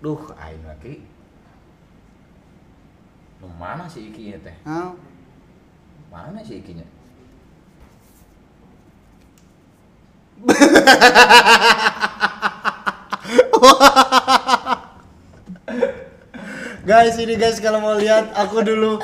duh aing lagi. Nu mana si ikinya teh? Mana si ikinya? Guys ini guys kalau mau lihat aku dulu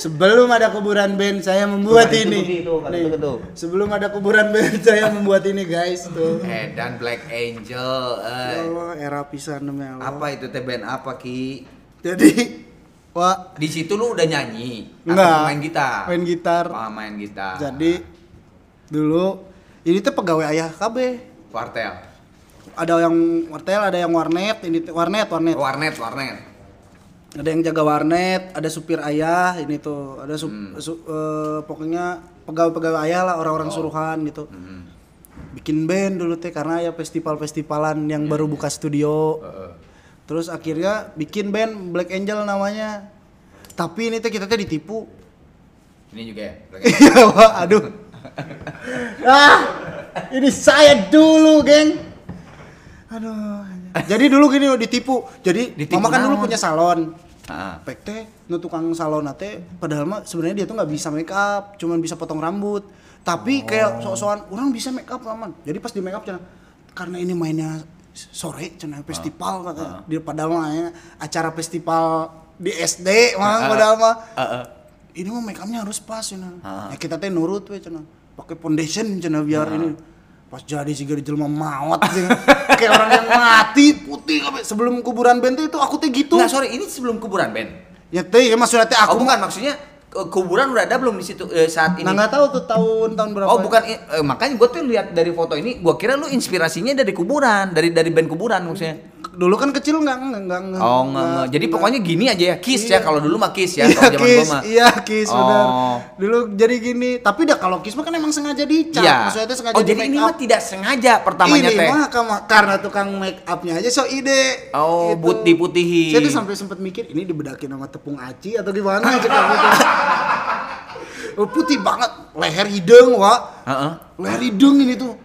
sebelum ada kuburan band saya membuat Tuh, ini. itu, itu, Nih, itu, itu. sebelum ada kuburan band saya membuat ini guys tuh. eh dan Black Angel Ya eh. Allah, era pisan Allah. apa itu teh band apa ki Jadi, wah, di situ lu udah nyanyi atau Enggak. main gitar main gitar. oh, main gitar Jadi dulu ini tuh pegawai ayah KB. wartel Ada yang wartel, ada yang warnet, ini warnet, warnet. warnet warnet Ada yang jaga warnet, ada supir ayah, ini tuh, ada sup, Hmm. su- eh, pokoknya pegawai-pegawai ayah lah, orang-orang Oh. suruhan gitu. Hmm. Bikin band dulu teh karena ya festival-festivalan yang Iya, baru buka studio. Heeh. Terus akhirnya bikin band Black Angel namanya. Tapi ini teh kita teh ditipu. ini juga ya. Iya, aduh. ah, ini saya dulu, geng. Aduh. Jadi dulu gini oh, ditipu. Jadi Ditipu mama kan dulu punya salon. Ah. Pek teh nu tukang salon teh padahal mah sebenarnya dia tuh nggak bisa make up, cuman bisa potong rambut. Tapi kayak sok-sokan orang bisa make up aman. Jadi pas di make up cenah karena ini mainnya sore cenah festival katanya. Di padahal mah ya, acara festival di SD mah Ah, padahal mah Heeh. ini mah make upnya harus pas cenah. Ah. Ya kita teh nurut we cenah. Pakai foundation cenah biar ini pas jadi sih gede jelema maut cenah. kayak orang yang mati putih sebelum kuburan band tuh itu aku teh gitu. Nggak, sorry, ini sebelum kuburan band. Ya teh ya maksudnya teh oh, aku bukan maksudnya ke- kuburan udah ada belum di situ eh, saat ini? Nah nggak tahu tuh tahun tahun berapa. Oh, bukan eh, makanya gue tuh lihat dari foto ini, gue kira lu inspirasinya dari kuburan, dari dari band kuburan maksudnya. Dulu kan kecil nggak nggak nggak. nggak- Oh, enggak, enggak. Jadi pokoknya gini aja ya, kiss ya. Iya. Kalau dulu mah kiss ya, Iya kalau zaman kiss, mah. iya kiss Oh. benar. Dulu jadi gini, tapi dah kalau kiss mah kan emang sengaja dicat. Iya. Maksudnya teh sengaja Oh, di jadi ini mah tidak sengaja pertamanya ini teh. mah kama- karena tukang make upnya aja so ide. Oh, Gitu. but diputihin. Saya tuh sampai sempat mikir ini dibedakin sama tepung aci atau gimana aku tuh. Oh, putih banget, leher hidung, Wak. Heeh. Leher hidung ini tuh.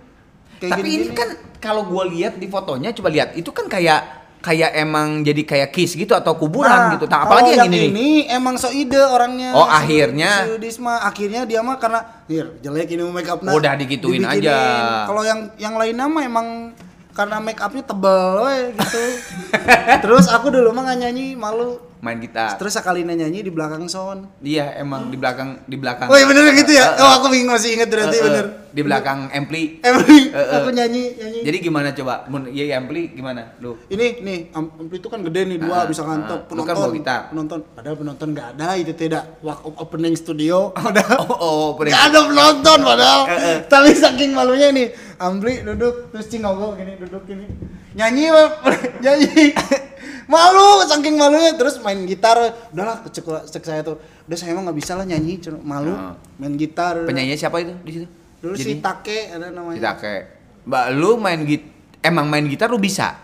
Kayak Tapi gini-gini. ini kan kalau gue lihat di fotonya, coba lihat, itu kan kayak kayak emang jadi kayak kiss gitu atau kuburan Nah, gitu. Nah, apalagi kalau yang ini, nih? ini emang so ide orangnya. Oh, akhirnya? Si Disma akhirnya dia mah karena hier jelek ini make upnya. Udah digituin aja. Kalau yang yang lainnya mah emang karena make upnya tebel we, gitu. Terus aku dulu mah nggak nyanyi malu. Main gitar. Terus sekali nyanyi di belakang sound. Iya, emang di belakang di belakang. Oh iya bener gitu ya? Oh aku bingung masih inget berarti bener. Di belakang ampli. Eh. aku nyanyi nyanyi. Jadi gimana coba? Mun iya ampli gimana? Lu. ini nih am- ampli itu kan gede nih dua bisa. Lu penonton kan bawa gitar. penonton padahal penonton nggak ada itu tidak waktu opening studio udah Oh, oh, nggak ada penonton padahal tapi saking malunya nih ampli duduk terus cingogo gini duduk gini nyanyi nyanyi malu saking malunya terus main gitar udahlah cek, cek saya tuh udah saya emang nggak bisa lah nyanyi malu Ah. main gitar Penyanyinya siapa itu di situ? dulu si Take ada namanya Kita kayak Mbak lu main git emang main gitar lu bisa?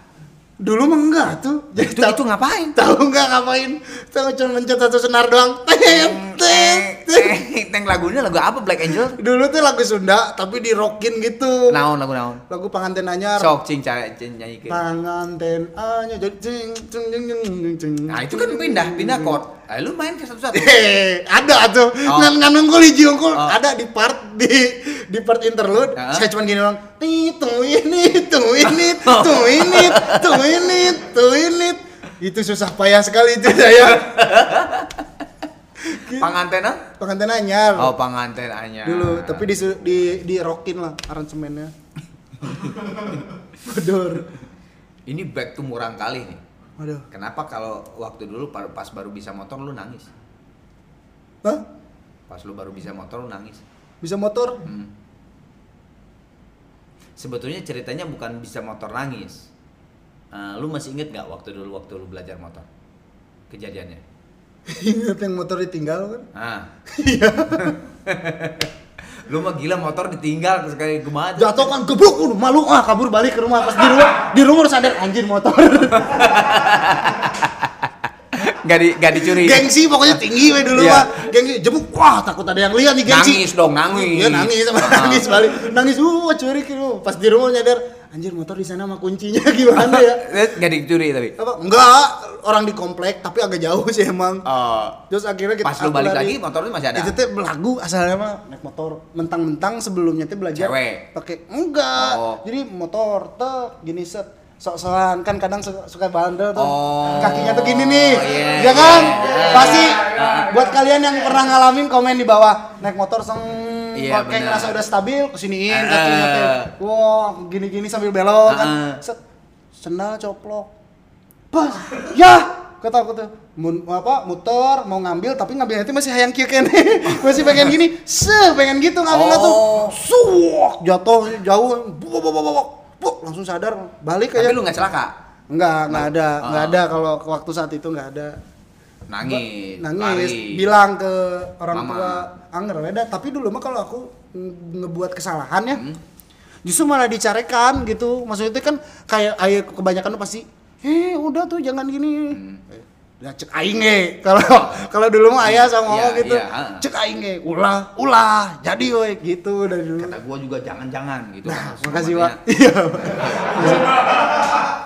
dulu mah enggak tuh Itu tahu- itu ngapain? Tahu nggak ngapain? Tahu cuma mencet satu senar doang. Tet, tet. Teng, teng lagunya lagu apa Black Angel? Dulu tuh lagu Sunda tapi di rockin gitu. Naon lagu naon? Lagu pengantin anyar. Sok cing cara cing nyanyi ke. Pengantin anyar cing cing cing cing cing cing. Nah, itu kan pindah pindah chord. Ah, lu main ke satu-satu. Ada tuh. Oh. Ngan ngan unggul hiji unggul Oh. ada di part di di part interlude. Heeh. Saya cuma gini doang. Nih, tuh ini, tuh ini, tuh ini, tuh ini, tuh ini. Itu susah payah sekali itu saya. Panganten ah? Pengantin anyar. Oh, panganten hanya. dulu tapi di di di rockin lah aransemennya bodor Ini back to murang kali nih. waduh Kenapa kalau waktu dulu pa- pas baru bisa motor lu nangis? Hah? Pas lu baru bisa motor lu nangis. bisa motor Hmm. Sebetulnya ceritanya bukan bisa motor nangis. Eh, lu masih inget nggak waktu dulu waktu lu belajar motor? Kejadiannya. ingat yang motor ditinggal kan? Ah. lu mah gila motor ditinggal kayak gimana? jatuh kan geblok udah malu. Ah kabur balik ke rumah. Pas di rumah di rumah sadar anjir motor Gak, di, gak dicuri. Gengsi pokoknya tinggi we dulu Iya. mah. Gengsi jebuk wah takut ada yang lihat nih gengsi. Nangis dong, nangis. Iya nangis sama Ah. nangis balik. Nangis uh curi gitu. Pas di rumah nyadar anjir motor di sana mah kuncinya gimana ya? Gak dicuri tapi. Apa? Enggak, orang di komplek tapi agak jauh sih emang. Oh, Terus akhirnya kita pas lu balik lari. lagi motornya masih ada. Itu teh belagu asalnya mah naik motor. Mentang-mentang sebelumnya teh belajar Cewek. pakai enggak. Oh. Jadi motor tuh gini set sok-sokan kan kadang suka, suka bandel tuh. Oh. Kakinya tuh gini nih. Iya, ya kan? iya. Pasti buat kalian yang pernah ngalamin komen di bawah naik motor seng Iya, kayak ngerasa udah stabil kesiniin Eh. kakinya. Wah, gini-gini sambil belok kan. Eh. Set. Sendal coplok. Pas. Ya, kata aku tuh mun, apa muter mau ngambil tapi ngambilnya itu masih hayang kieu kene masih pengen gini se pengen gitu ngambilnya tuh Oh. suwok jatuh jauh buk buk buk langsung sadar balik Tapi aja lu gak celaka? enggak enggak ada Ah. enggak ada kalau waktu saat itu enggak ada Nangis, nangis lari. bilang ke orang Mama. tua anger beda tapi dulu mah kalau aku nge- ngebuat kesalahan ya Hmm. justru malah dicarekan gitu maksudnya itu kan kayak ayo kebanyakan pasti eh udah tuh jangan gini Hmm. Ya cek aing ge kalau kalau dulu mah ayah sama mama Iya, gitu iya, ah. cek aing ge ulah ulah jadi we gitu dari dulu Kata gua juga jangan-jangan gitu. nah, makasih pak iya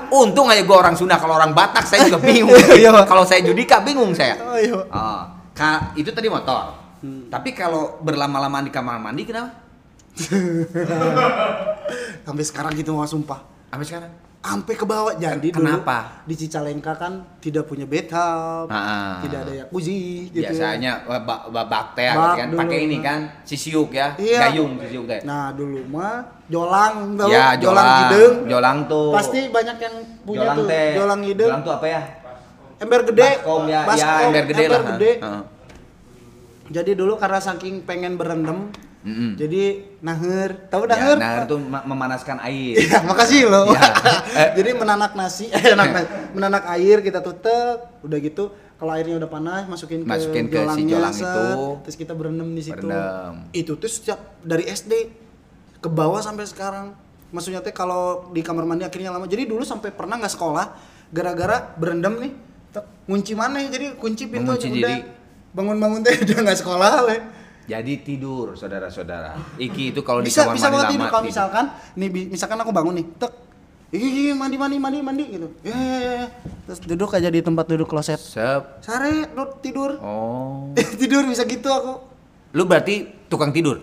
Untung aja gua orang Sunda, kalau orang Batak saya juga bingung. Iya, kalau saya Judika bingung saya. oh iya. Oh, ka- itu tadi motor. Hmm. Tapi kalau berlama-lama di kamar mandi kenapa? sampai sekarang gitu mah sumpah Sampai sekarang? Sampai ke bawah jadi Kenapa? dulu di Cicalengka kan tidak punya bathtub Ah. tidak ada jacuzzi gitu Biasanya ba- ba- bakter Bak kan pakai ini kan sisiuk ya, Iya. gayung sisiuk teh. nah dulu mah jolang tahu ya, jolang, hidung jolang tuh. pasti banyak yang punya jolang tuh teh. jolang hidung Jolang tuh apa ya? ember gede Baskom ya, ya baskom, ember gede lah. gede. Heeh. jadi dulu karena saking pengen berendam Mm-mm. jadi naher tahu Ya, naher nah itu ma- memanaskan air. Iya, makasih loh. Ya. Eh. Jadi menanak nasi, eh, menanak, nasi, menanak air kita tutup, udah gitu kalau airnya udah panas masukin, Masukin ke ke si jolang set, itu. terus kita berendam di situ. Berendam. Itu tuh setiap dari SD ke bawah sampai sekarang. Maksudnya teh kalau di kamar mandi akhirnya lama. Jadi dulu sampai pernah nggak sekolah gara-gara berendam nih. tek, Ngunci mana ya? Jadi kunci pintu Mengunci aja udah. Bangun-bangun teh udah nggak sekolah weh. Jadi tidur saudara-saudara. Iki itu kalau di bisa kamar bisa mandi banget lama tidur kalau misalkan nih misalkan aku bangun nih tek Ih, ih, mandi mandi mandi mandi gitu ya, ya, ya, ya. terus duduk aja di tempat duduk kloset Sep. sare duduk tidur Oh. tidur bisa gitu aku Lu berarti tukang tidur.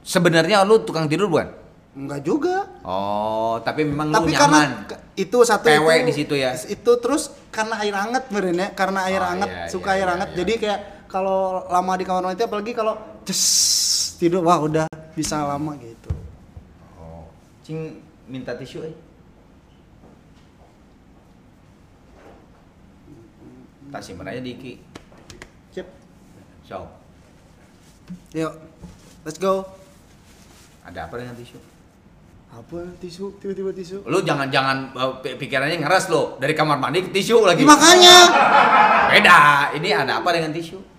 Sebenarnya lu tukang tidur bukan? enggak juga Oh, tapi memang tapi lu karena nyaman. ke- itu satu PW itu, di situ ya? itu terus karena air hangat meren ya karena air Oh, hangat iya, suka iya, air iya, hangat iya. jadi kayak kalau lama di kamar mandi apalagi kalau ces tidur wah udah bisa lama gitu Oh. Cing minta tisu eh. Tak simpen aja di Iki. Cep. So, yuk let's go ada apa dengan tisu? apa tisu tiba-tiba tisu Lu jangan-jangan uh, pi- pikirannya ngeres lo dari kamar mandi ke tisu lagi. Ya, makanya Beda. Ini ada apa dengan tisu?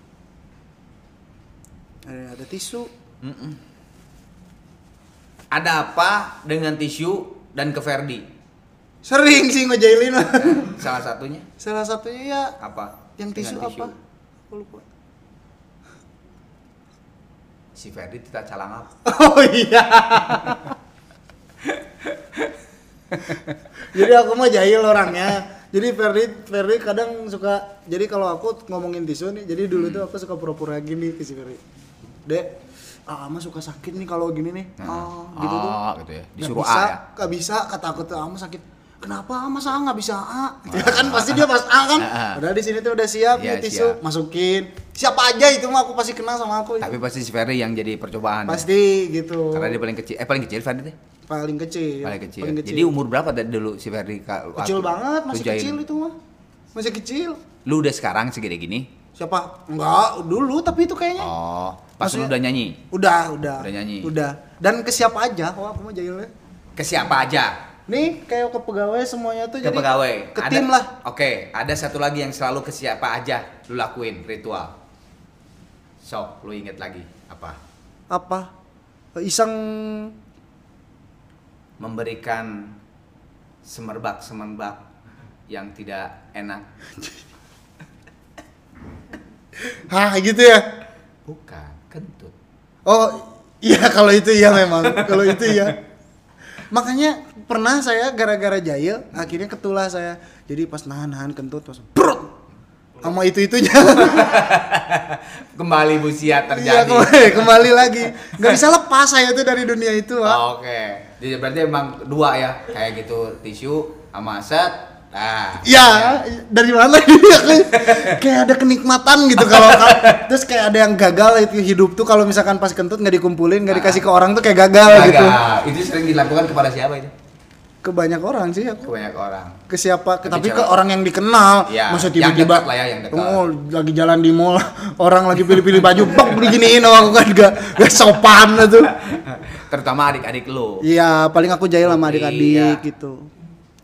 Ada, tisu Mm-mm. Ada apa dengan tisu dan ke Ferdi? sering sih ngejailin. Salah satunya salah satunya ya apa? yang tisu, Dengan apa aku lupa Si Ferdi tidak calang apa? oh iya jadi aku mah jahil orangnya jadi Ferdi Ferdi kadang suka jadi kalau aku ngomongin tisu nih jadi dulu tuh aku suka pura-pura gini ke si Ferdi dek ah ama suka sakit nih kalau gini nih ah gitu tuh Ah, gitu ya. Disuruh bisa, A ya. Gak bisa, kata aku tuh ama sakit. Kenapa masa A nggak bisa A? Ya kan pasti dia pas A kan. Ah, ah. Padahal di sini tuh udah siap Iya, tisu, siap. masukin. Siapa aja itu mah aku pasti kenal sama aku. Tapi pasti si Ferdi yang jadi percobaan. ya? pasti gitu. Karena dia paling kecil. Eh paling kecil Ferdi teh? paling kecil. Paling kecil. Jadi umur berapa tadi dulu si Kak? kecil banget, masih jahil? kecil itu mah. Masih kecil. Lu udah sekarang segede gini? Siapa? Enggak, dulu tapi itu kayaknya. Oh, pas lu udah nyanyi. Udah, udah. Udah nyanyi. Udah. Dan ke siapa aja? Wah, aku mah jahilnya. Ke siapa aja? Nih, kayak ke pegawai semuanya tuh Ke jadi pegawai. ke Ada- tim lah. Oke, ada satu lagi yang selalu ke siapa aja lu lakuin ritual. Sok, lu inget lagi apa? Apa? Iseng Memberikan semerbak-semerbak yang tidak enak. Hah gitu ya? Bukan. Oh iya kalau itu iya memang kalau itu iya. Makanya pernah saya gara-gara jahil akhirnya ketulah saya. Jadi pas nahan-nahan kentut pas brut sama itu itunya. Kembali busia Iya terjadi. kembali, kembali lagi. Nggak bisa lepas saya tuh dari dunia itu. Oh, Oke. Jadi berarti emang dua ya, kayak gitu tisu sama set. Nah. Ya, dari mana kayak ada kenikmatan gitu kalau terus kayak ada yang gagal itu hidup tuh kalau misalkan pas kentut nggak dikumpulin nggak dikasih ke orang tuh kayak gagal gitu. Itu sering dilakukan kepada siapa itu? ke banyak orang sih aku Ke banyak orang. ke siapa ke, tapi ke orang yang dikenal Ya, masa tiba-tiba lah ya, yang dekat. oh, lagi jalan di mall orang lagi pilih-pilih baju bang beginiin aku kan gak, gak sopan tuh Terutama adik-adik lu. iya paling aku jahil sama adik-adik Iya. gitu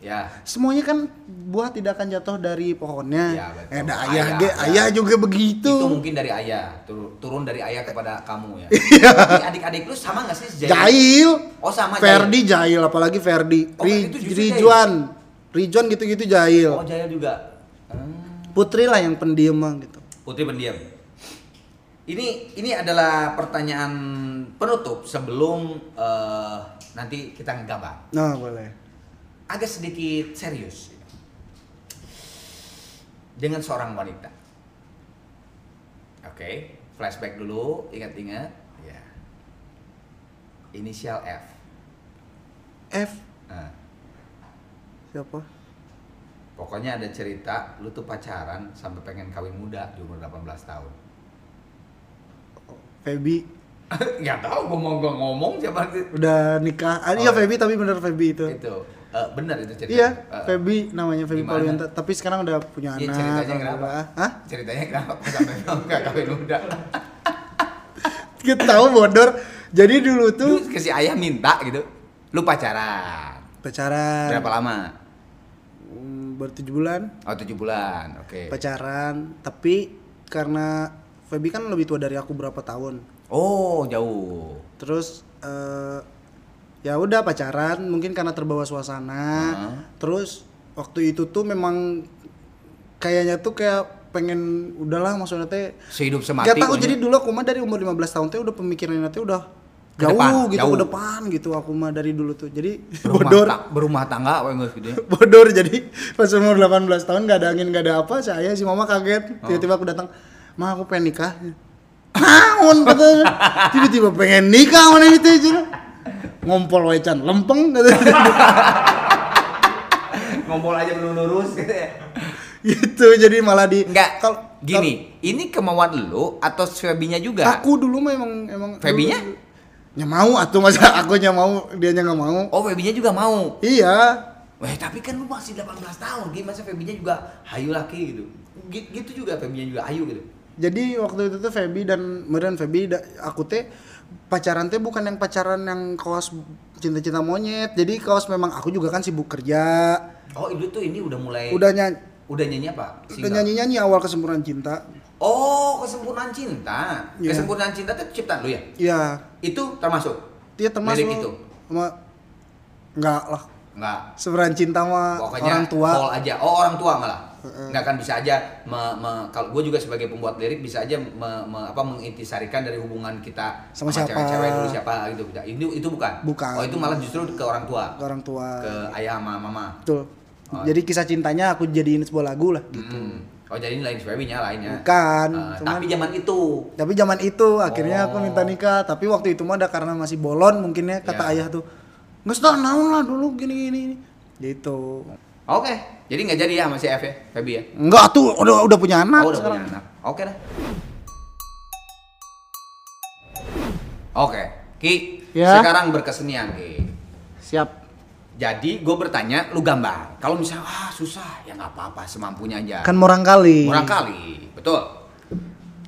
Ya. semuanya kan buah tidak akan jatuh dari pohonnya Iya, betul. eh ada ayah Ayah, ge, ya. ayah juga begitu Itu mungkin dari ayah, turun, turun dari ayah kepada kamu ya. Tapi adik-adik lu sama gak sih sejahil? Iya. Jahil. Oh sama Ferdi jahil apalagi Ferdi. Oh, Ri- Rijuan. Rijuan gitu-gitu jahil. Oh jahil juga. Hmm. Putri lah yang pendiam gitu. Putri pendiam. Ini ini adalah pertanyaan penutup sebelum eh, nanti kita ngegambar. Nah, boleh. Agak sedikit serius. Dengan seorang wanita. Oke, flashback dulu, ingat-ingat. Ya. Inisial F. F Nah, siapa? pokoknya ada cerita lu tuh pacaran sampai pengen kawin muda di umur 18 tahun. Feby Nggak tahu gua mau ngomong siapa udah nikah. Ah, iya Oh, Feby tapi bener Feby itu. Itu eh, benar itu cerita. Iya, Feby namanya Feby Gimana? Paluyanto. Tapi sekarang udah punya Iya, anak. ceritanya kenapa? Hah? Ceritanya kenapa sampai nggak kawin muda? Kita tahu bodor. Jadi dulu Lu tuh ke si ayah minta gitu. Lu pacaran. pacaran. Berapa lama? Hmm, Baru tujuh bulan. Oh, tujuh bulan. Oke. Pacaran. Tapi karena Feby kan lebih tua dari aku berapa tahun. Oh, jauh. terus eh, ya udah pacaran mungkin karena terbawa suasana Heeh. terus waktu itu tuh memang kayaknya tuh kayak pengen udahlah maksudnya teh Sehidup semati. gak tahu jadi dulu aku mah dari umur 15 tahun teh udah pemikirannya teh udah Ke jauh depan, gitu jauh. ke depan gitu aku mah dari dulu tuh jadi berumah, bodor ta- berumah tangga gitu ya. bodor jadi pas umur 18 tahun gak ada angin gak ada apa saya si mama kaget Oh. tiba-tiba aku datang mah aku pengen nikah naon tiba-tiba pengen nikah mana itu aja ngompol wae can lempeng katanya Ngompol aja belum lurus gitu ya. gitu jadi malah di Enggak, kalau gini, ini kemauan lu atau Febinya juga? aku dulu mah emang emang Febinya? ya mau atuh masa aku nya mau dia nya nggak mau Oh, Febinya juga mau. iya Wah, tapi kan lu masih 18 tahun, gimana masa Febinya juga hayu laki gitu. Gi- Gitu juga Febinya juga hayu gitu. jadi waktu itu tuh Feby dan Feby da- aku teh pacaran teh bukan yang pacaran yang kaos cinta-cinta monyet jadi kaos memang aku juga kan sibuk kerja Oh, itu tuh ini udah mulai udah nyanyi udah nyanyi apa? udah Single? nyanyi nyanyi awal kesempurnaan cinta Oh, kesempurnaan cinta. Iya. Kesempurnaan cinta itu ciptaan lu ya? ya Itu termasuk? dia termasuk Lirik itu? sama enggak lah Enggak. kesempurnaan cinta sama Pokoknya orang tua call aja. Oh, orang tua malah. Heeh. Nggak kan bisa aja me- me- kalau gue juga sebagai pembuat lirik bisa aja me- me- apa mengintisarikan dari hubungan kita Sama siapa. cewek-cewek dulu siapa gitu. Itu itu bukan. Bukan. Oh, itu malah justru ke orang tua. ke orang tua Ke ayah sama mama. betul Oh. jadi kisah cintanya aku jadiin sebuah lagu lah gitu Hmm. Oh, jadi ini lain Febinya lainnya. Bukan, Eh, cuman- tapi zaman itu. tapi zaman itu akhirnya aku Oh. minta nikah tapi waktu itu mah ada karena masih bolon mungkin ya kata Ya. ayah tuh nggak tahu naon lah dulu gini gini gini." gitu Oke. Jadi nggak jadi ya sama si F ya, Febi ya? enggak tuh udah udah punya anak oh, udah sekarang punya anak. Oke dah. Oke, Ki. Ya. Sekarang berkesenian, Ki. siap Jadi gue bertanya, lu gambar. Kalau misalnya ah susah, ya nggak apa-apa, semampunya aja. kan murang kali Murah kali, betul.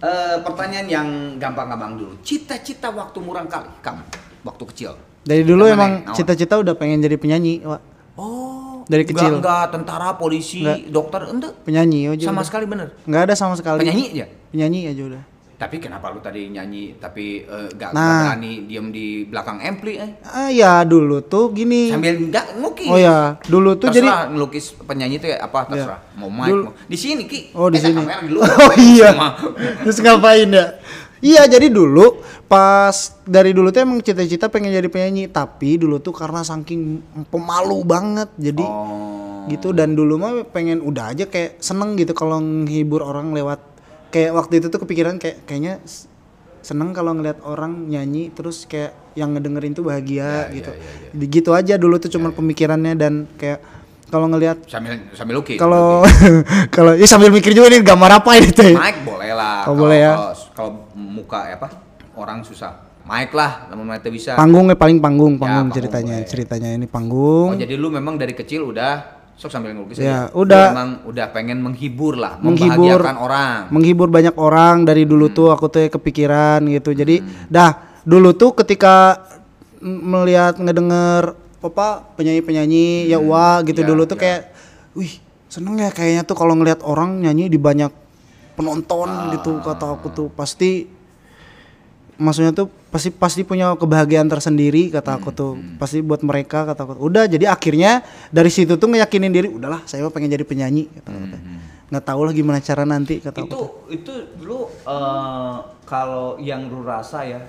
Eh, pertanyaan yang gampang-gampang dulu. Cita-cita waktu murang kali, kamu waktu kecil. dari dulu emang cita-cita udah pengen jadi penyanyi Wak. Oh, Dari kecil. Nggak, tentara, polisi, Nggak. dokter, enggak. penyanyi aja Sama udah. sekali bener. nggak ada sama sekali Penyanyi aja. penyanyi aja udah Tapi kenapa lu tadi nyanyi tapi gak, Nah. berani diem di belakang ampli eh? Ah ya dulu tuh gini. Sambil nggak ngelukis. Oh ya, dulu tuh jadi terserah ngelukis penyanyi itu ya apa terserah. Mau mic Dulu- mau di sini Ki. Oh di sini. di luar. Oh iya. Terus ngapain ya? Iya jadi dulu pas dari dulu tuh emang cita-cita pengen jadi penyanyi tapi dulu tuh karena saking pemalu banget jadi Oh. gitu dan dulu mah pengen udah aja kayak seneng gitu kalau nghibur orang lewat kayak waktu itu tuh kepikiran kayak kayaknya seneng kalau ngeliat orang nyanyi terus kayak yang ngedengerin tuh bahagia Ya, gitu ya, ya, Di- gitu aja dulu tuh cuman pemikirannya dan kayak kalau ngelihat Sambil sambil lukis. kalau kalau ya sambil mikir juga nih gambar apa ini teh mic boleh lah. Oh, Kalau- boleh ya. Kalau, muka apa? Orang susah. Mic lah, namun itu bisa. panggungnya paling panggung panggung panggung ceritanya boleh. ceritanya ini Oh, panggung jadi lu memang dari kecil udah sok sambil ngelukis Ya, aja. udah. Memang udah pengen menghibur lah, Menghibur. membahagiakan orang. menghibur banyak orang dari dulu tuh aku tuh kepikiran gitu jadi dah dulu tuh ketika melihat ngedenger apa penyanyi-penyanyi ya wah gitu Ya, dulu tuh ya. kayak wih seneng ya kayaknya tuh kalau ngelihat orang nyanyi di banyak penonton gitu kata aku tuh pasti maksudnya tuh pasti pasti punya kebahagiaan tersendiri kata aku tuh pasti buat mereka kata aku udah jadi akhirnya dari situ tuh ngeyakinin diri udahlah saya pengen jadi penyanyi kata aku tuh. nggak tahu lah gimana cara nanti kata aku itu tuh. itu lu eh, kalau yang lu rasa ya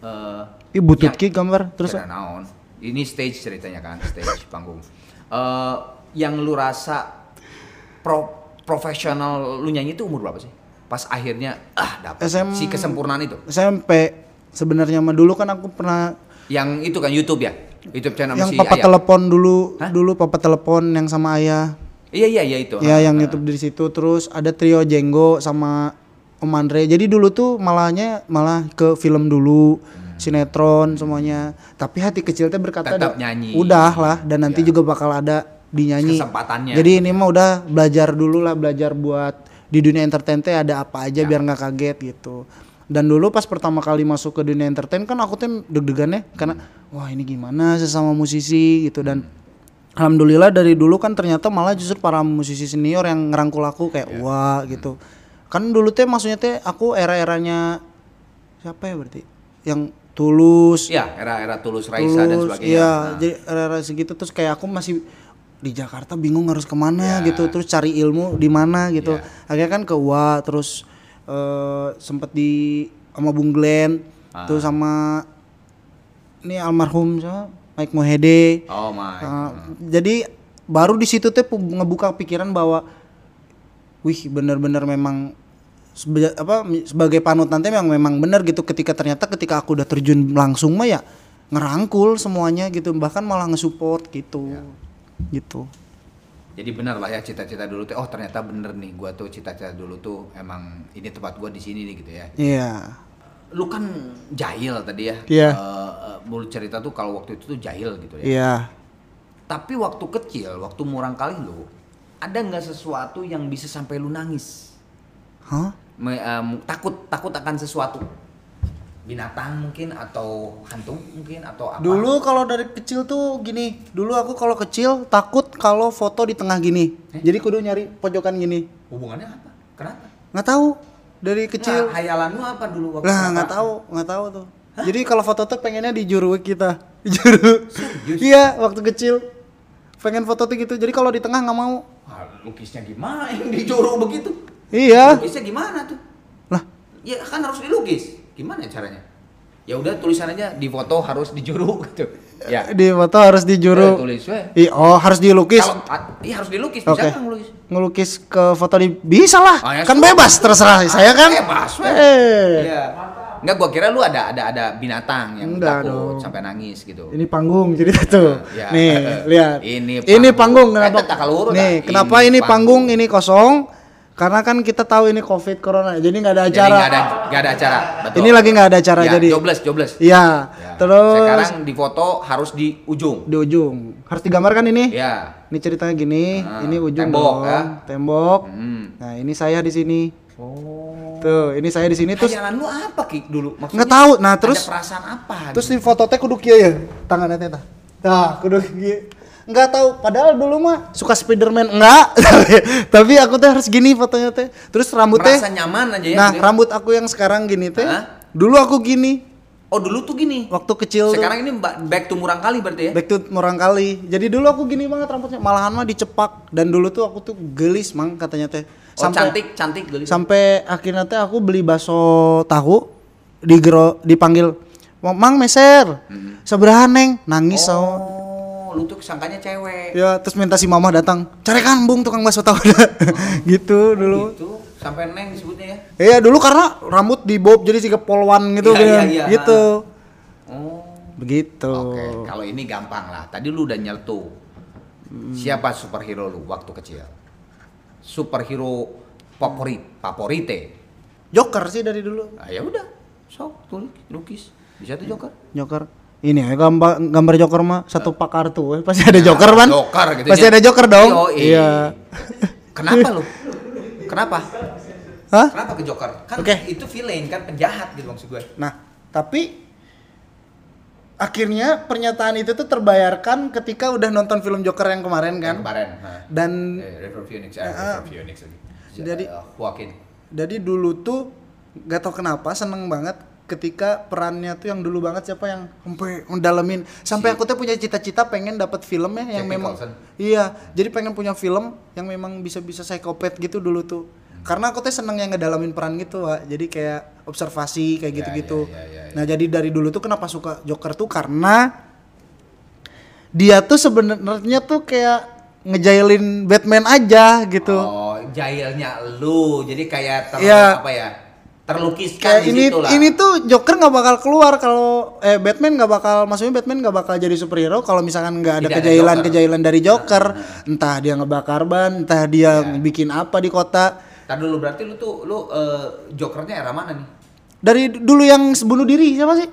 eh Ih butut ki gambar terus naon. Ini stage ceritanya kan, stage panggung. Eh yang lu rasa pro profesional lu nyanyi itu umur berapa sih? Pas akhirnya ah dapat SM si kesempurnaan itu. SMP sebenarnya mah dulu kan aku pernah Yang itu kan YouTube ya? YouTube channel yang si papa Ayah. telepon dulu Hah? dulu papa telepon yang sama ayah Iya iya iya itu. ya Ah, yang ah. YouTube di situ terus ada trio Jenggo sama Om Andre jadi dulu tuh malahnya malah ke film dulu sinetron semuanya tapi hati kecil teh berkata Tetap "Da- nyanyi." udah lah dan nanti Ya. juga bakal ada dinyanyi. Kesempatannya. jadi ini mah udah belajar dulu lah belajar buat di dunia entertain teh ada apa aja Ya. biar nggak kaget gitu. Dan dulu pas pertama kali masuk ke dunia entertain kan aku tuh deg-degan ya karena wah ini gimana sesama musisi? gitu. Dan alhamdulillah dari dulu kan ternyata malah justru para musisi senior yang ngerangkul aku kayak wah gitu. Kan dulu teh maksudnya teh aku era-eranya siapa ya berarti? Yang tulus. Iya, era-era Tulus Raisa dan Tulus, sebagainya. Iya, Nah. jadi era-era segitu terus kayak aku masih di Jakarta bingung harus ke mana Ya. gitu, terus cari ilmu di mana gitu. Ya. Akhirnya kan ke UA, terus eh sempet di sama Bung Glenn, Ah. tuh sama ini almarhum siapa? Mike Mohede. Oh my. Nah, jadi baru di situ tuh ngebuka pikiran bahwa wih bener-bener memang sebe- apa sebagai panutan teh memang memang bener gitu ketika ternyata ketika aku udah terjun langsung mah ya ngerangkul semuanya gitu bahkan malah ngesupport gitu gitu Jadi benar lah ya cita-cita dulu tuh. Oh ternyata bener nih, gua tuh cita-cita dulu tuh emang ini tempat gua di sini nih gitu ya. iya Lu kan jahil tadi ya. Iya. Eh, eh, mulut cerita tuh kalau waktu itu tuh jahil gitu ya. iya Tapi waktu kecil, waktu murang kali lu, ada nggak sesuatu yang bisa sampai lu nangis? hah Me- em, takut takut akan sesuatu binatang mungkin atau hantu mungkin atau apa? Dulu kalau dari kecil tuh gini dulu aku kalau kecil takut kalau foto di tengah gini. Eh? jadi kudu nyari pojokan gini. Hubungannya apa? Kenapa? Nggak tahu. Dari kecil. Nggak, hayalan lu apa dulu waktu Lah apa? nggak tahu, nggak tahu tuh. Jadi kalau foto tuh pengennya di juru kita, di juru. Iya, waktu kecil. Pengen foto tuh gitu. Jadi kalau di tengah nggak mau. Wah, lukisnya gimana yang dijuru begitu? Iya. lukisnya gimana tuh? Lah, ya kan harus dilukis gimana caranya ya udah tulisan aja di foto harus dijuru gitu ya di foto harus di Eh, juru. tulis we. Oh harus dilukis. Ah, iya harus dilukis bisa Oke. nggak ngelukis Ngelukis ke foto di bisa lah. Oh, ya, kan sudah. bebas terserah saya kan. bebas we. Eh. Iya. Enggak gua kira lu ada ada ada binatang yang Enggak takut dong. sampai nangis gitu. Ini panggung cerita tuh. Ya. Nih, lihat. Ini Ini panggung. panggung kenapa? Eh, Nih, kenapa Ini ini panggung, panggung. ini kosong? Karena kan kita tahu ini Covid corona, jadi nggak ada Jadi acara. nggak ada nggak ada acara. Betul. Ini lagi nggak ada acara Ya, jadi. jobless jobless. Iya. Ya. Terus sekarang di foto harus di ujung. di ujung harus digambarkan ini. Ya. Ini ceritanya gini, Ah, ini ujung tembok, dong, ya. tembok. Hmm. Nah, ini saya di sini. Oh. Tuh, ini saya di sini terus Hayalan lu apa Ki dulu? Maksudnya nggak tahu. Nah, terus ada perasaan apa? terus di foto teh kudu kieu ya, tangannya teh tah. Nah, kudu gi- nggak tahu padahal dulu mah suka Spiderman enggak tapi, tapi aku teh harus gini fotonya teh terus rambutnya Merasa nyaman aja ya. nah gitu. rambut aku yang sekarang gini teh Hah? dulu aku gini Oh dulu tuh gini. waktu kecil tuh Sekarang ini ba- back to murang kali berarti ya? back to murang kali jadi dulu aku gini banget rambutnya malahan mah dicepak dan dulu tuh aku tuh gelis mang katanya teh Oh cantik, cantik gelis. sampai akhirnya teh aku beli bakso tahu di dipanggil mang meser seberahan neng nangis oh. Oh, lu tuh sangkanya cewek. ya terus minta si mama datang carikan bung tukang bakso tahu gitu dulu Gitu. Sampai neng disebutnya ya. iya dulu karena rambut di bob jadi tiga polwan gitu Iya, kan. iya, iya. gitu Oh. begitu Oke, kalau ini gampang lah. Tadi lu udah nyeletu. Siapa superhero lu waktu kecil? Superhero favorit, favorite. joker sih dari dulu Ah ya udah. Sok tulis, lukis. Bisa tuh Joker. joker ini ya gambar gambar joker mah satu pak kartu eh. pasti ada joker kan Nah, Joker gitu pasti ya. ada joker dong Yoi. iya Kenapa lu? Kenapa? Hah? Kenapa ke Joker? Kan Oke. itu villain kan penjahat gitu maksud gue. Nah, tapi akhirnya pernyataan itu tuh terbayarkan ketika udah nonton film Joker yang kemarin kan. Yang kemarin. Nah. Dan Eh, River Phoenix, eh, Ah. River Phoenix. Jadi- Joaquin. jadi dulu tuh gak tau kenapa seneng banget ketika perannya tuh yang dulu banget siapa yang sampai mendalemin sampai aku tuh punya cita-cita pengen dapat film ya yang Jack memang Nicholson. iya jadi pengen punya film yang memang bisa-bisa psikopat gitu dulu tuh karena aku tuh seneng yang ngedalamin peran gitu Wak. jadi kayak observasi kayak Ya, gitu-gitu ya, ya, ya, ya. nah jadi dari dulu tuh kenapa suka Joker tuh karena dia tuh sebenarnya tuh kayak ngejailin Batman aja gitu Oh, jailnya lu. Jadi kayak ter Iya. apa ya? Terlukiskan kayak di ini lah. ini tuh Joker nggak bakal keluar kalau eh Batman nggak bakal maksudnya Batman nggak bakal jadi superhero kalau misalkan nggak ada Tidak ada kejailan Joker. dari Joker entah dia ngebakar ban entah dia Ya. bikin apa di kota Tar dulu berarti lu tuh lu eh, Jokernya era mana nih? dari dulu yang bunuh diri siapa sih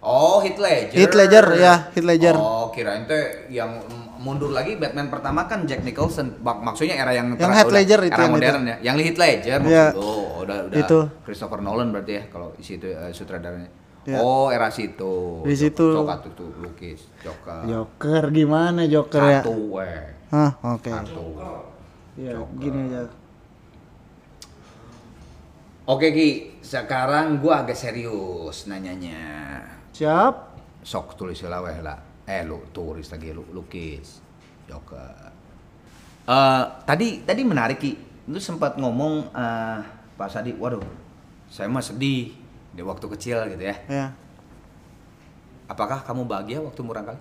Oh, Heath Ledger. Heath Ledger, ya, Heath Ledger. Oh, kirain teh yang mundur lagi Batman pertama kan Jack Nicholson. Bak- Maksudnya era yang Yang Heath Ledger itu era yang modern ya. Yang Heath Ledger maksud Ya. Oh, udah udah Itu. Christopher Nolan berarti ya kalau isi itu eh, sutradaranya. Ya. Oh, era situ. Di situ. Coba tuh tuh lukis Joker. Joker gimana Joker ya Satu weh. Hah oke Satu. ya gini aja Oke Ki, sekarang gua agak serius nanyanya. siap sok tulis lah weh lah eh lu tulis lagi lu lukis. Joker Eh. Tadi tadi menarik ki. Lu sempat ngomong eh Pak Sadi waduh saya mah sedih di waktu kecil gitu ya. Ya apakah kamu bahagia waktu murang kali?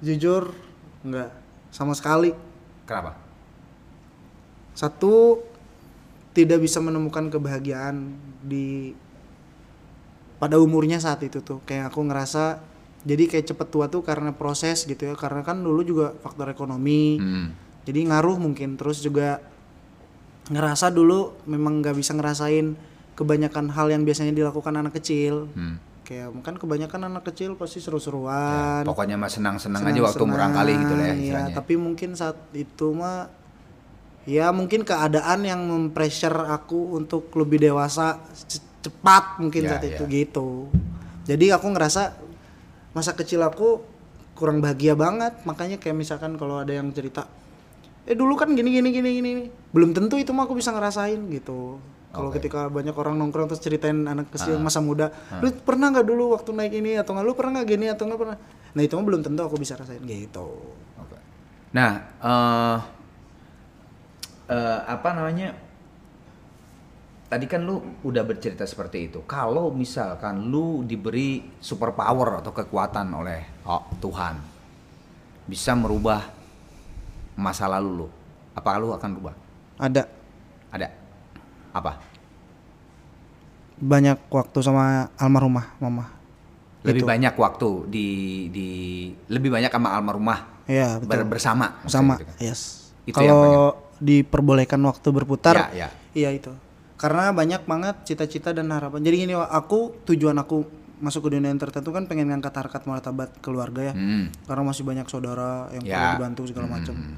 Jujur nggak sama sekali. Kenapa? Satu tidak bisa menemukan kebahagiaan di pada umurnya saat itu tuh kayak aku ngerasa jadi kayak cepet tua tuh karena proses gitu ya karena kan dulu juga faktor ekonomi hmm. jadi ngaruh mungkin. Terus juga ngerasa dulu memang nggak bisa ngerasain kebanyakan hal yang biasanya dilakukan anak kecil. Hmm. kayak kan kebanyakan anak kecil pasti seru-seruan. pokoknya mah senang-senang aja waktu murang kali gitu lah ya istilahnya. Tapi mungkin saat itu mah ya mungkin keadaan yang mempressure aku untuk lebih dewasa cepat mungkin Ya, saat ya. itu gitu. Jadi aku ngerasa masa kecil aku kurang bahagia banget, makanya kayak misalkan kalau ada yang cerita eh dulu kan gini gini gini gini gini." belum tentu itu mah aku bisa ngerasain gitu. Kalau Oke. ketika banyak orang nongkrong terus ceritain anak kecil Ah. masa muda, lu pernah nggak dulu waktu naik ini atau nggak lu pernah nggak gini atau nggak pernah? Nah itu mah belum tentu aku bisa rasain gitu. Oke. Nah, eh eh, apa namanya? Tadi kan lu udah bercerita seperti itu. Kalau misalkan lu diberi super power atau kekuatan oleh oh, Tuhan, bisa merubah masa lalu lu, apa lu akan rubah? Ada Ada? Apa? banyak waktu sama almarhumah mama. Lebih Itu. banyak waktu di di lebih banyak sama almarhumah Iya ber- betul. bersama. sama, gitu kan. yes. Itu yang Kalau diperbolehkan waktu berputar, Ya, ya. iya itu. Karena banyak banget cita-cita dan harapan. Jadi gini, aku tujuan aku masuk ke dunia entertain itu kan pengen ngangkat harkat martabat keluarga ya. Hmm. Karena masih banyak saudara yang Ya. perlu dibantu segala macam. Hmm.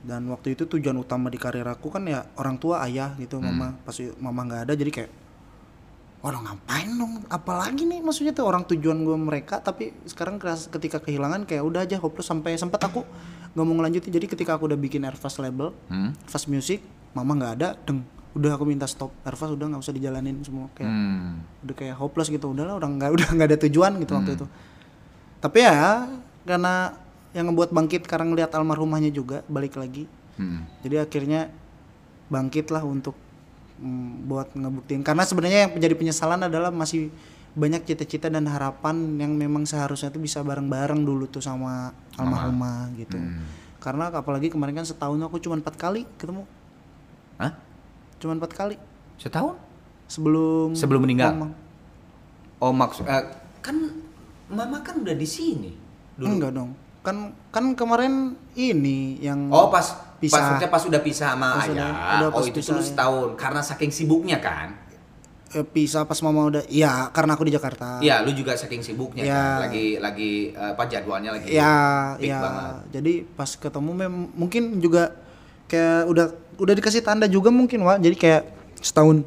Dan waktu itu tujuan utama di karir aku kan ya orang tua ayah gitu, Hmm. mama. Pas mama nggak ada jadi kayak waduh ngapain dong apalagi nih maksudnya tuh orang tujuan gue mereka tapi sekarang keras- ketika kehilangan kayak udah aja hopeless sampai sempat aku nggak mau ngelanjutin jadi ketika aku udah bikin Airfast label Hmm? Fast Music mama nggak ada deng udah aku minta stop Airfast udah nggak usah dijalanin semua. Kayak Hmm. udah kayak hopeless gitu. Udahlah orang nggak udah nggak ada tujuan gitu waktu itu. Tapi ya karena yang ngebuat bangkit karena ngeliat almarhumahnya juga balik lagi. Hmm. jadi akhirnya bangkit lah untuk mm, buat ngebuktiin. Karena sebenarnya yang menjadi penyesalan adalah masih banyak cita-cita dan harapan yang memang seharusnya tuh bisa bareng-bareng dulu tuh sama almarhumah gitu. Karena apalagi kemarin kan setahun aku cuma empat kali ketemu. Hah? Cuma empat kali Setahun? sebelum Sebelum meninggal? Mama. Oh maksud eh, kan mama kan udah di sini dulu. enggak dong kan kan kemarin ini yang Oh pas Pisah. pas maksudnya pas udah pisah sama Pas ayah. udah- udah oh itu dulu ya. setahun karena saking sibuknya kan. eh, pisah pas mama udah iya karena aku di Jakarta Iya, lu juga saking sibuknya Ya. kan. Lagi lagi eh, apa jadwalnya lagi ya peak ya banget. jadi pas ketemu mem- mungkin juga kayak udah udah dikasih tanda juga mungkin wa jadi kayak setahun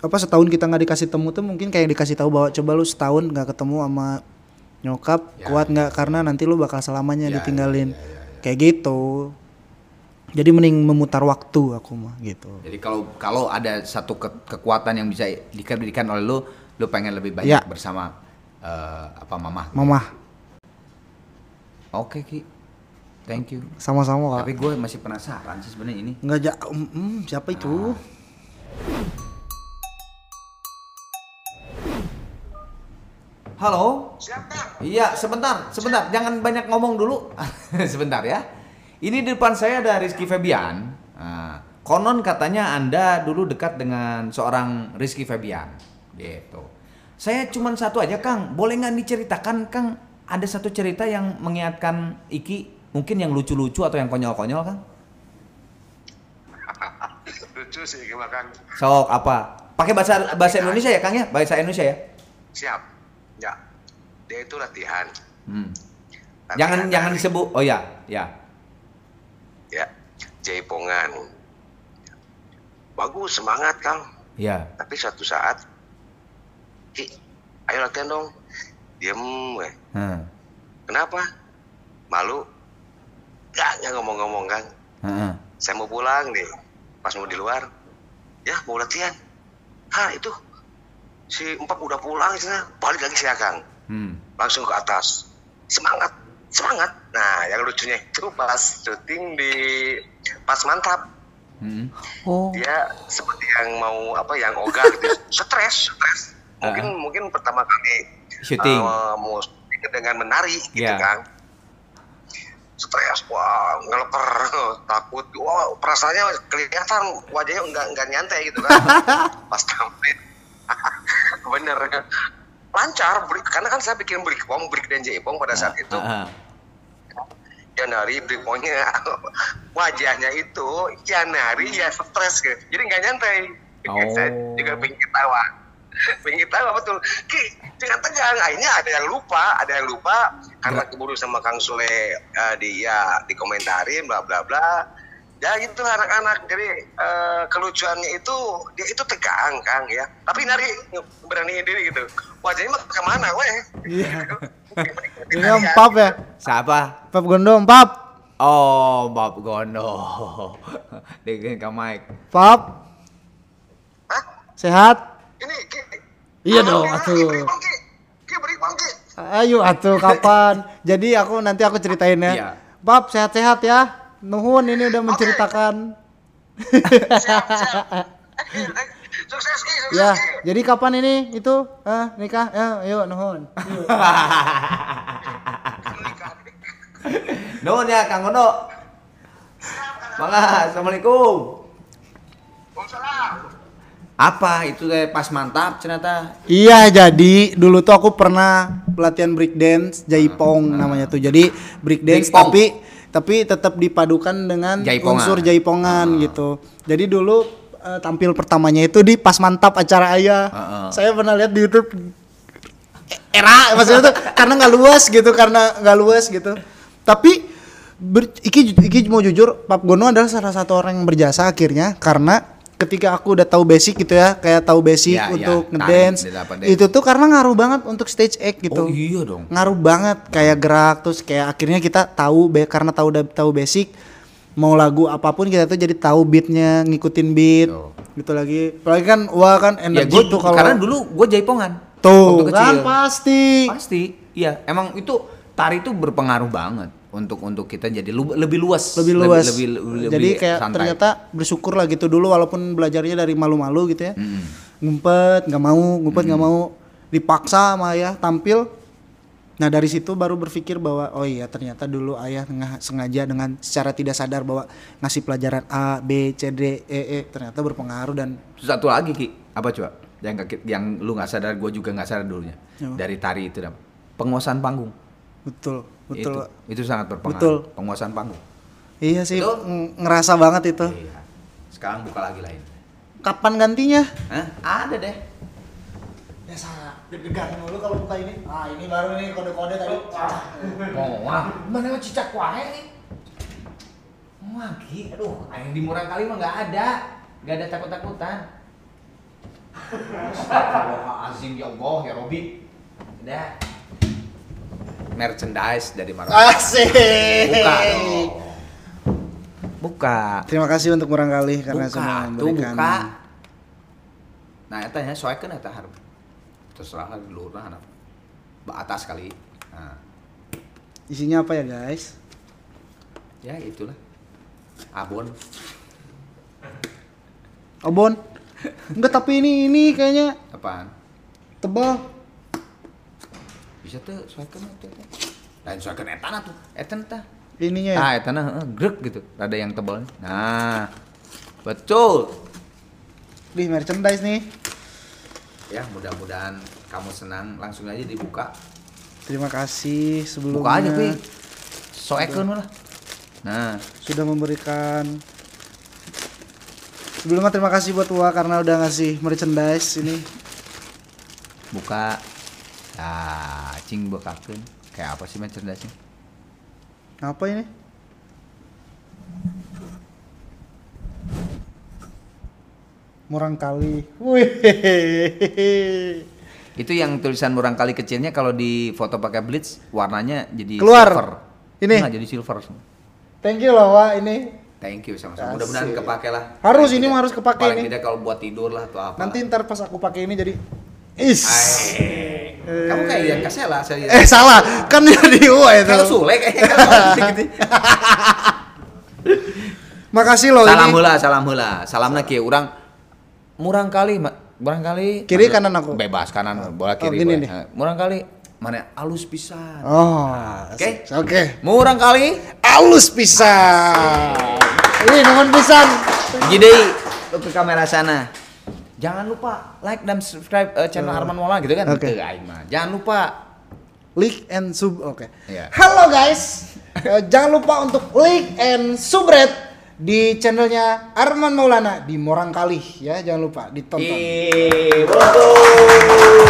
apa setahun kita nggak dikasih temu tuh mungkin kayak dikasih tahu bahwa coba lu setahun nggak ketemu sama nyokap Ya, kuat nggak? Karena nanti lu bakal selamanya Ya, ditinggalin. kayak gitu. Jadi mending memutar waktu aku mah gitu. Jadi kalau kalau ada satu ke- kekuatan yang bisa diberikan oleh lu, lu pengen lebih banyak Ya. bersama eh, apa mama. mama Oke Ki. Thank you. sama-sama kak Tapi gue masih penasaran sih sebenarnya ini. nggak ja mm, mm, siapa itu Halo? Iya, sebentar, sebentar. Jangan banyak ngomong dulu. sebentar ya. Ini di depan saya ada Rizky Febian. Nah, konon katanya Anda dulu dekat dengan seorang Rizky Febian. Gitu. Saya cuman satu aja, Kang. Boleh nggak diceritakan, Kang? Ada satu cerita yang mengingatkan Iki, mungkin yang lucu-lucu atau yang konyol-konyol, Kang? lucu sih gimana kan Sok apa? Pakai bahasa bahasa Indonesia ya, Kang ya? Bahasa Indonesia ya? siap ya dia itu latihan Hmm. Latihan Jangan jangan dari- disebut. Oh ya, ya. ya jaipongan bagus semangat kang Ya. tapi suatu saat ki ayo latihan dong diem weh Hmm. kenapa malu gak nggak ngomong-ngomong kan. Heeh. saya mau pulang nih. Pas mau di luar ya mau latihan. Ah itu. Si empat udah pulang sana balik lagi saya kang Hmm. langsung ke atas. Semangat semangat. Nah yang lucunya itu pas syuting di pas mantap. Hmm. oh. Dia seperti yang mau apa yang ogah gitu. Stres stres. Mungkin mungkin pertama kali Syuting. eh, mau syuting dengan menari gitu Iya. kan stres. Wah ngeleper takut. Wah perasaannya kelihatan. Wajahnya nggak nggak nyantai gitu kan. Pas sampai. Bener. Lancar. Break karena kan saya bikin break pong break dan jaipong pada saat itu. Ah, ah. nari break pongnya wajahnya itu ya nari ya stres gitu. Jadi nggak nyantai. Oh. saya juga pengen ketawa pengen ketawa betul. Ki jangan tegang. Akhirnya ada yang lupa ada yang lupa. Karena keburu sama Kang Sule eh, di ya dikomentarin bla bla bla. Ya gitu anak-anak. Jadi eh, kelucuannya itu dia itu tegang Kang ya. Tapi nari beraniin diri gitu. Wajahnya mah ke mana weh? Iya. Ini ini om pap ya. Siapa? pap gondom pap. Oh, Bob Gondo. Dengan Kak Mike. pap. Hah? sehat ini ki Iya dong, atuh. beri bang, Ki. Ki, beri bang, Ki. Ayo atuh kapan? Jadi aku nanti aku ceritain ya. Iya. Pap sehat-sehat ya. Nuhun ini udah menceritakan. siap siap Eh, eh, sukses Ki, sukses Ya, Ki. jadi kapan ini itu eh nikah? Ya, ayo nuhun. Yuk. Nuhun ya Kang Gondo. Mangga, Assalamualaikum. Waalaikumsalam. Apa itu teh pas mantap ternyata? Iya, jadi dulu tuh aku pernah pelatihan break dance jaipong namanya tuh. Jadi break dance Jaipong. tapi tapi tetap dipadukan dengan Jaipongan. unsur jaipongan gitu. Jadi dulu eh, tampil pertamanya itu di pas mantap acara ayah. Heeh. Saya pernah lihat di YouTube era maksudnya tuh karena nggak luas gitu karena nggak luas gitu. Tapi ber- Iki Iki mau jujur Pap Gono adalah salah satu orang yang berjasa akhirnya karena ketika aku udah tahu basic gitu ya, kayak tahu basic Ya, ya, untuk tari, ngedance. Itu tuh karena ngaruh banget untuk stage act gitu. Oh iya dong. Ngaruh banget kayak gerak terus kayak akhirnya kita tahu karena tahu udah tahu basic mau lagu apa pun kita tuh jadi tahu beatnya ngikutin beat Tuh. gitu lagi apalagi kan wah kan Ya energi gue tuh kalau karena dulu gue jaipongan. tuh kan pasti Pasti. Iya, emang itu tari itu berpengaruh banget untuk untuk kita jadi lu- lebih luas. lebih luas Lebih, lebih, jadi lebih kayak santai. ternyata bersyukur lah gitu dulu walaupun belajarnya dari malu-malu gitu ya Mm-mm. ngumpet nggak mau ngumpet nggak mau dipaksa sama ayah tampil nah dari situ baru berpikir bahwa oh iya ternyata dulu ayah sengaja dengan secara tidak sadar bahwa ngasih pelajaran A B C D E E ternyata berpengaruh dan Satu lagi Ki, apa coba? Yang yang lu nggak sadar, gue juga nggak sadar dulunya. Apa? Dari tari itu. Penguasaan panggung. Betul betul Itu, itu sangat berpengaruh. Betul. Penguasaan panggung. iya sih Betul. ng- ngerasa banget itu Iya. Sekarang buka lagi lain. kapan gantinya Hah? Ada deh. ya salah deg-degan dulu kalau buka ini ah ini baru nih kode-kode tadi Oh, wah, mana mah cicak wae nih. Wah, Ki, aduh, yang di murah kali mah nggak ada. Nggak ada takut-takutan. Astagfirullahaladzim, ya Allah, ya Robi. Udah. Merchandise dari Maroon. asik Buka dong. Buka. Terima kasih untuk kurang kali karena buka, sudah tuh memberikan buka. Nah, eta nya soekeun eta hareup. Terserah di luhur lah Ba atas kali. Nah, isinya apa ya guys? ya itulah. Abon. Obon. Enggak tapi ini ini kayaknya Apaan? tebal. Bisa tuh eta. teh. Lain soekeun eta na tuh. Eta tah. Ininya ya. Ah, eta na heeh, grek gitu. Ada yang tebal. Nah. Betul. Di merchandise nih. Ya, mudah-mudahan kamu senang. Langsung aja dibuka. Terima kasih sebelumnya. Buka aja, Pi. Soekeun lah. Nah, Sudah memberikan Sebelumnya terima kasih buat Wah karena udah ngasih merchandise ini. buka nah cing bekakeun kayak apa sih merchandise-nya Apa ini? Murang kali. Wih. itu yang tulisan murang kali kecilnya kalau di foto pakai blitz warnanya jadi Keluar. silver Ini. Nah, jadi silver Thank you loh Wah ini. thank you sama-sama mudah-mudahan kepake lah Harus, Paling ini tidak- mah harus kepake paling ini. tidak kalau buat tidur lah atau apa Nanti ntar pas aku pakai ini jadi Is. Kamu kayak yang kasela saya Eh salah, kan jadi Wah itu. kalau sule kayaknya gitu. Makasih loh salam ini. heula salam heula salamna kieu urang murang kali murang kali Kiri, kanan aku? bebas kanan bola Oh, kiri gini boleh. nih. Nah, murang kali mana alus pisan Oh, Oke. asik. Oke. murang kali Alus pisan. Ini nomor pisan. jadi ke kamera sana jangan lupa like dan subscribe eh, channel Arman Mola gitu kan Oke. Gitu, aing mah. jangan lupa Like and sub. Oke. Iya. Halo guys. Eh, jangan lupa untuk like and subscribe di channelnya Arman Maulana di Morang Kali ya. Jangan lupa ditonton. Bro.